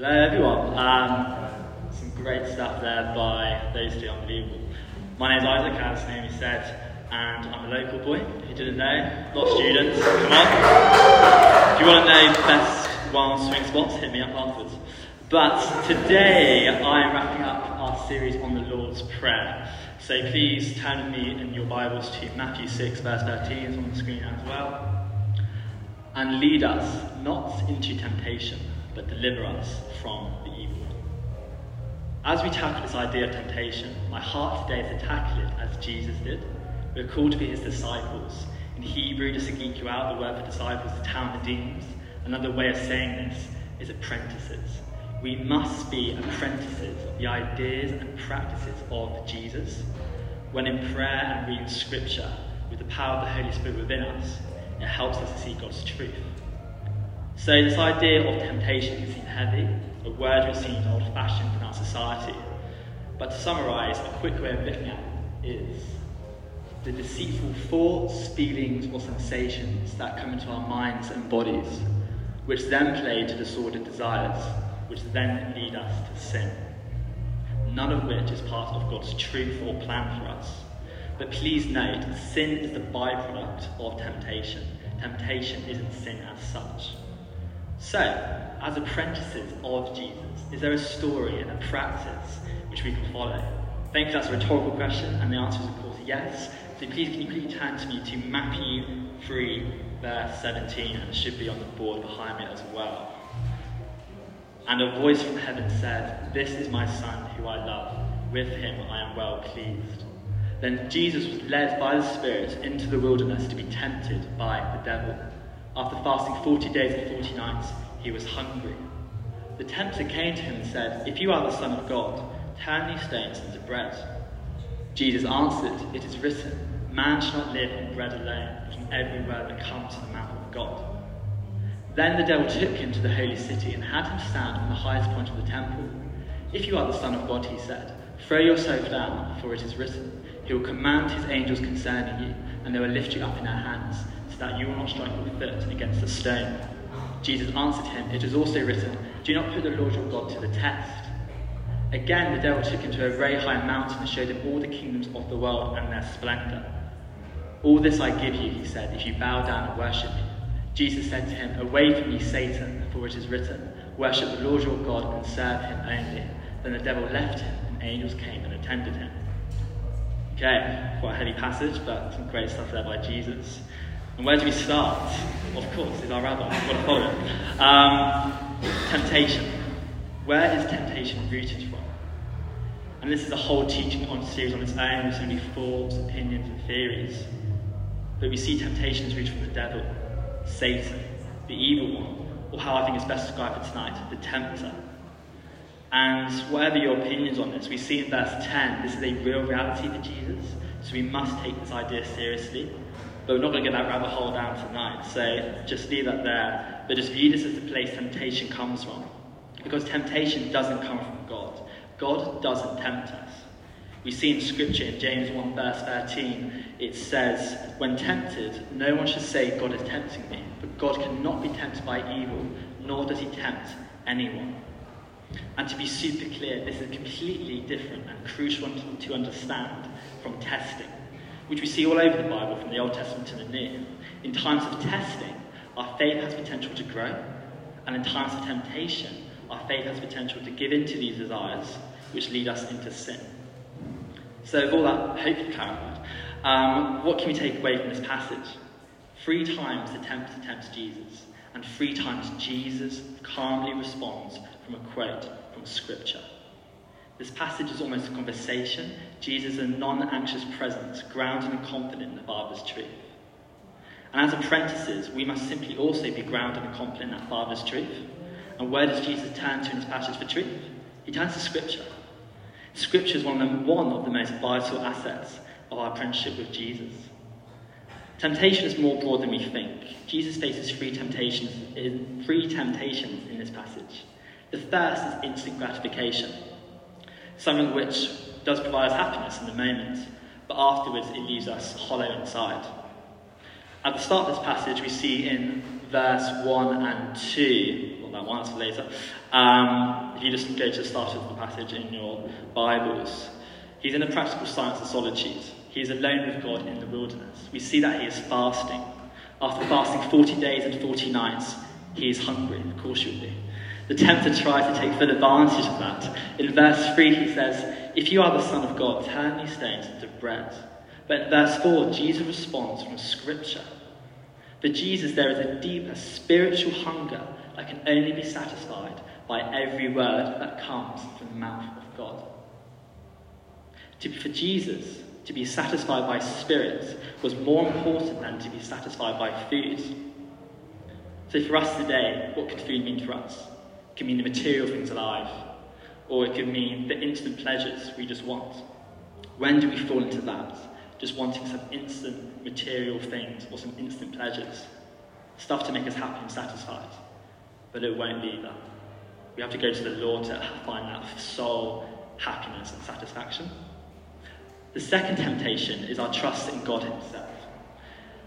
Hello, everyone. Um, some great stuff there by those two, unbelievable. My name's Isaac, as Naomi said, and I'm a local boy. If you didn't know, of students. Come on. If you want to know best wild swing spots, hit me up afterwards. But today I'm wrapping up our series on the Lord's Prayer. So please turn with me in your Bibles to Matthew 6, verse 13, it's on the screen as well. And lead us not into temptation, but deliver us from the evil one. As we tackle this idea of temptation, my heart today is to tackle it as Jesus did. We're called to be his disciples. In Hebrew, just to geek you out, the word for disciples is talmidim. Another way of saying this is apprentices. We must be apprentices of the ideas and practices of Jesus. When in prayer and reading scripture, with the power of the Holy Spirit within us, it helps us to see God's truth. So, this idea of temptation can seem heavy, a word which seems old fashioned in our society. But to summarise, a quick way of looking at it is the deceitful thoughts, feelings, or sensations that come into our minds and bodies, which then play to disordered desires, which then lead us to sin. None of which is part of God's truth or plan for us. But please note, sin is the byproduct of temptation. Temptation isn't sin as such. So, as apprentices of Jesus, is there a story and a practice which we can follow? Thank you, that's a rhetorical question, and the answer is, of course, yes. So please, can you please turn to me to Matthew 3, verse 17, and it should be on the board behind me as well. And a voice from heaven said, This is my Son who I love. With him I am well pleased. Then Jesus was led by the Spirit into the wilderness to be tempted by the devil. After fasting 40 days and 40 nights, he was hungry. The tempter came to him and said, If you are the Son of God, turn these stones into bread. Jesus answered, It is written, Man shall not live on bread alone, but from every word that comes from the mouth of God. Then the devil took him to the holy city and had him stand on the highest point of the temple. If you are the Son of God, he said, throw yourself down, for it is written, He will command His angels concerning you, and they will lift you up in their hands, that you will not strike your foot against the stone. Jesus answered him, It is also written, Do not put the Lord your God to the test. Again, the devil took him to a very high mountain and showed him all the kingdoms of the world and their splendor. All this I give you, he said, if you bow down and worship me. Jesus said to him, Away from me, Satan, for it is written, Worship the Lord your God and serve him only. Then the devil left him, and angels came and attended him. Okay, quite a heavy passage, but some great stuff there by Jesus. And where do we start? Of course, is our rabbi. We've got to follow it. Um, temptation. Where is temptation rooted from? And this is a whole teaching on series on its own, with so many thoughts, opinions, and theories. But we see temptation is rooted from the devil, Satan, the evil one, or how I think it's best described for tonight, the tempter. And whatever your opinions on this, we see in verse 10, this is a real reality for Jesus, so we must take this idea seriously. But we're not going to get that rabbit hole down tonight, so just leave that there. But just view this as the place temptation comes from. Because temptation doesn't come from God. God doesn't tempt us. We see in Scripture in James 1 verse 13, it says, When tempted, no one should say, God is tempting me. But God cannot be tempted by evil, nor does he tempt anyone. And to be super clear, this is completely different and crucial to understand from testing, which we see all over the Bible from the Old Testament to the New. In times of testing, our faith has potential to grow, and in times of temptation, our faith has potential to give in to these desires, which lead us into sin. So, with all that hopefully clarified, um, what can we take away from this passage? Three times the tempter tempts Jesus, and three times Jesus calmly responds from a quote from Scripture. This passage is almost a conversation. Jesus is a non anxious presence, grounded and confident in the Father's truth. And as apprentices, we must simply also be grounded and confident in that Father's truth. And where does Jesus turn to in this passage for truth? He turns to Scripture. Scripture is one of, the, one of the most vital assets of our apprenticeship with Jesus. Temptation is more broad than we think. Jesus faces three temptations three temptations in this passage. The first is instant gratification, something which does provide us happiness in the moment, but afterwards it leaves us hollow inside. At the start of this passage, we see in verse 1 and 2 not that one, for later. Um, if you just go to the start of the passage in your Bibles, he's in a practical science of solitude. He is alone with God in the wilderness. We see that he is fasting. After fasting 40 days and 40 nights, he is hungry, of course you would be. The tempter tries to take full advantage of that. In verse 3, he says, If you are the Son of God, turn these stones into bread. But in verse 4, Jesus responds from Scripture. For Jesus, there is a deeper spiritual hunger that can only be satisfied by every word that comes from the mouth of God. To, for Jesus, to be satisfied by spirit was more important than to be satisfied by food. So for us today, what could food mean for us? It could mean the material things alive, or it could mean the instant pleasures we just want. When do we fall into that? Just wanting some instant material things or some instant pleasures. Stuff to make us happy and satisfied. But it won't be that. We have to go to the Lord to find that soul happiness and satisfaction. The second temptation is our trust in God Himself.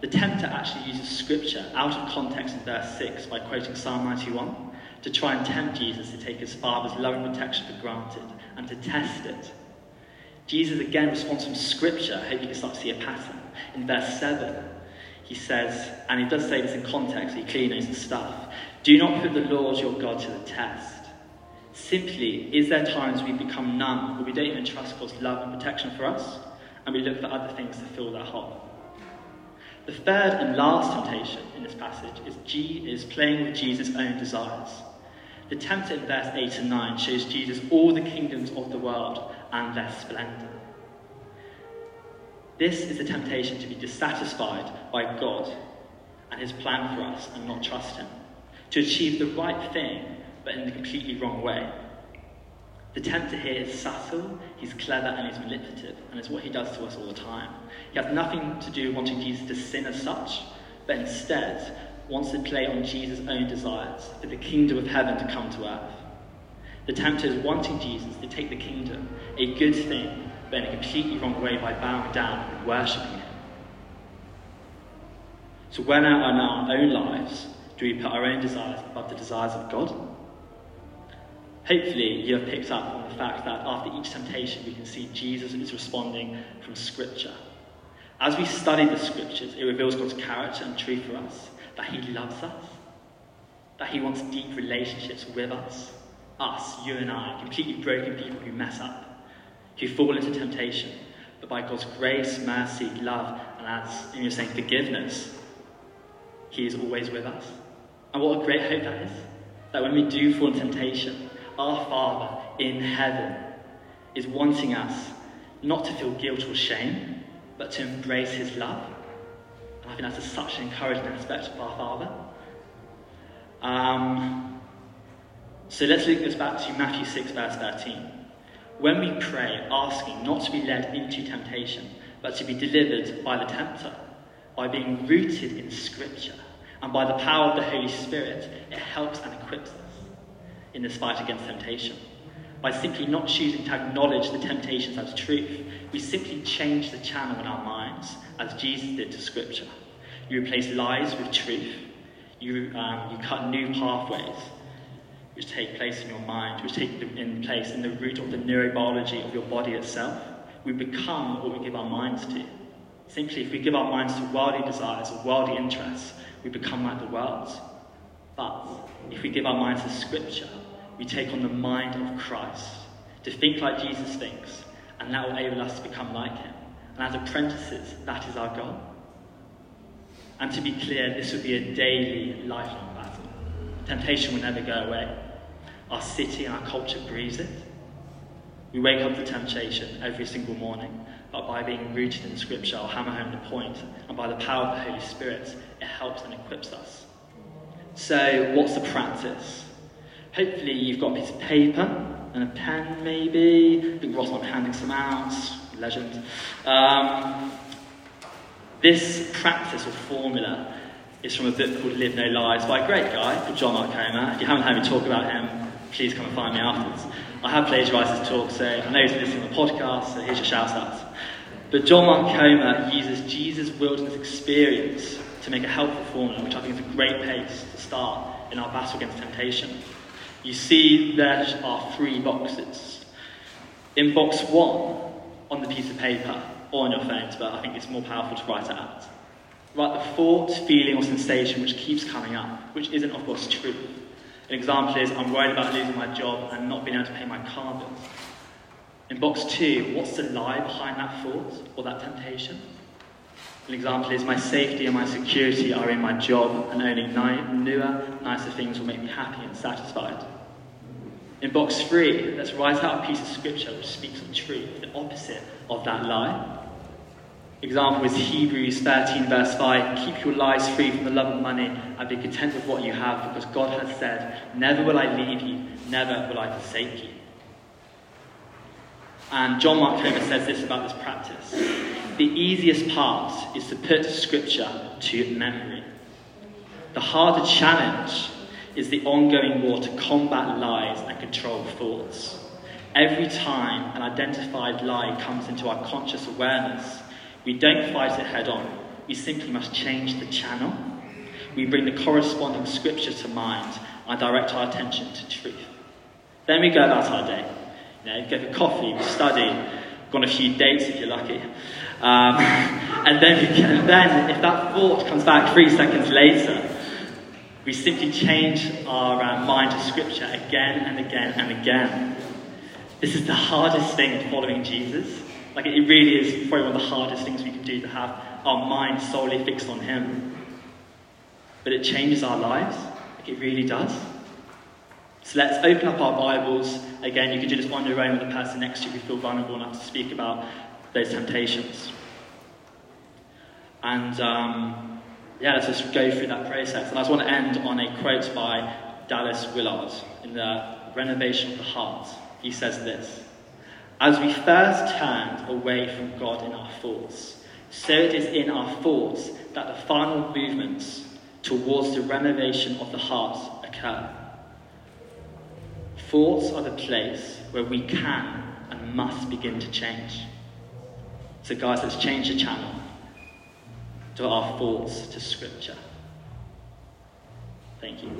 The tempter actually uses scripture out of context in verse 6 by quoting Psalm 91 to try and tempt Jesus to take his father's loving protection for granted and to test it. Jesus again responds from scripture. I hope you can start to see a pattern. In verse 7, he says, and he does say this in context, he clearly knows the stuff do not put the Lord your God to the test. Simply, is there times we become numb where we don't even trust God's love and protection for us, and we look for other things to fill that hole? The third and last temptation passage is, G, is playing with Jesus' own desires. The tempter in verse 8 and 9 shows Jesus all the kingdoms of the world and their splendour. This is the temptation to be dissatisfied by God and his plan for us and not trust him. To achieve the right thing, but in the completely wrong way. The tempter here is subtle, he's clever, and he's manipulative, and it's what he does to us all the time. He has nothing to do wanting Jesus to sin as such, but instead wants to play on Jesus' own desires for the kingdom of heaven to come to earth. The tempter is wanting Jesus to take the kingdom, a good thing, but in a completely wrong way by bowing down and worshipping him. So, when in our own lives do we put our own desires above the desires of God? Hopefully, you have picked up on the fact that after each temptation, we can see Jesus is responding from Scripture. As we study the Scriptures, it reveals God's character and truth for us that He loves us, that He wants deep relationships with us, us, you and I, completely broken people who mess up, who fall into temptation. But by God's grace, mercy, love, and as in your saying, forgiveness, He is always with us. And what a great hope that is. That when we do fall in temptation, our Father in heaven is wanting us not to feel guilt or shame, but to embrace his love. And I think that's such an encouraging aspect of our Father. Um, so let's link this back to Matthew 6, verse 13. When we pray, asking not to be led into temptation, but to be delivered by the tempter, by being rooted in Scripture, and by the power of the Holy Spirit, it helps and equips us in this fight against temptation. By simply not choosing to acknowledge the temptations as truth, we simply change the channel in our minds, as Jesus did to Scripture. You replace lies with truth. You, um, you cut new pathways which take place in your mind, which take in place in the root of the neurobiology of your body itself. We become what we give our minds to. Simply, if we give our minds to worldly desires or worldly interests, we become like the world. But if we give our minds to Scripture, we take on the mind of Christ, to think like Jesus thinks, and that will enable us to become like him. And as apprentices, that is our goal. And to be clear, this will be a daily, lifelong battle. Temptation will never go away. Our city and our culture breathes it. We wake up to temptation every single morning, but by being rooted in Scripture, I'll hammer home the point, and by the power of the Holy Spirit, it helps and equips us. So, what's the practice? Hopefully, you've got a piece of paper and a pen, maybe. I think Ross might be handing some out. Legend. Um, this practice or formula is from a book called Live No Lies by a great guy called John Mark Comer. If you haven't heard me talk about him, please come and find me afterwards. I have plagiarised his talk, so I know he's listening to the podcast, so here's your shout out. But John Mark Comer uses Jesus' wilderness experience to make a helpful formula, which I think is a great place to start in our battle against temptation. You see, there are three boxes. In box one, on the piece of paper or on your phones, but I think it's more powerful to write it out. Write the thought, feeling, or sensation which keeps coming up, which isn't, of course, true. An example is I'm worried about losing my job and not being able to pay my car bills. In box two, what's the lie behind that thought or that temptation? An example is my safety and my security are in my job, and ni- newer, nicer things will make me happy and satisfied. In box three, let's write out a piece of scripture which speaks of truth, the opposite of that lie. Example is Hebrews 13, verse 5 Keep your lives free from the love of money and be content with what you have, because God has said, Never will I leave you, never will I forsake you. And John Mark Comer says this about this practice The easiest part is to put scripture to memory. The harder challenge is the ongoing war to combat lies and control thoughts. Every time an identified lie comes into our conscious awareness, we don't fight it head on. We simply must change the channel. We bring the corresponding scripture to mind and direct our attention to truth. Then we go about our day. You know, go for coffee, we study, go on a few dates if you're lucky. Um, and then, can, then, if that thought comes back three seconds later, we simply change our uh, mind to Scripture again and again and again. This is the hardest thing following Jesus. Like, it really is probably one of the hardest things we can do to have our mind solely fixed on Him. But it changes our lives. Like, it really does. So let's open up our Bibles. Again, you can do this on your own with the person next to you if you feel vulnerable enough to speak about those temptations. And um, yeah, let's just go through that process. And I just want to end on a quote by Dallas Willard in the Renovation of the Heart. He says this As we first turned away from God in our thoughts, so it is in our thoughts that the final movements towards the renovation of the heart occur. Thoughts are the place where we can and must begin to change. So, guys, let's change the channel to our thoughts to Scripture. Thank you.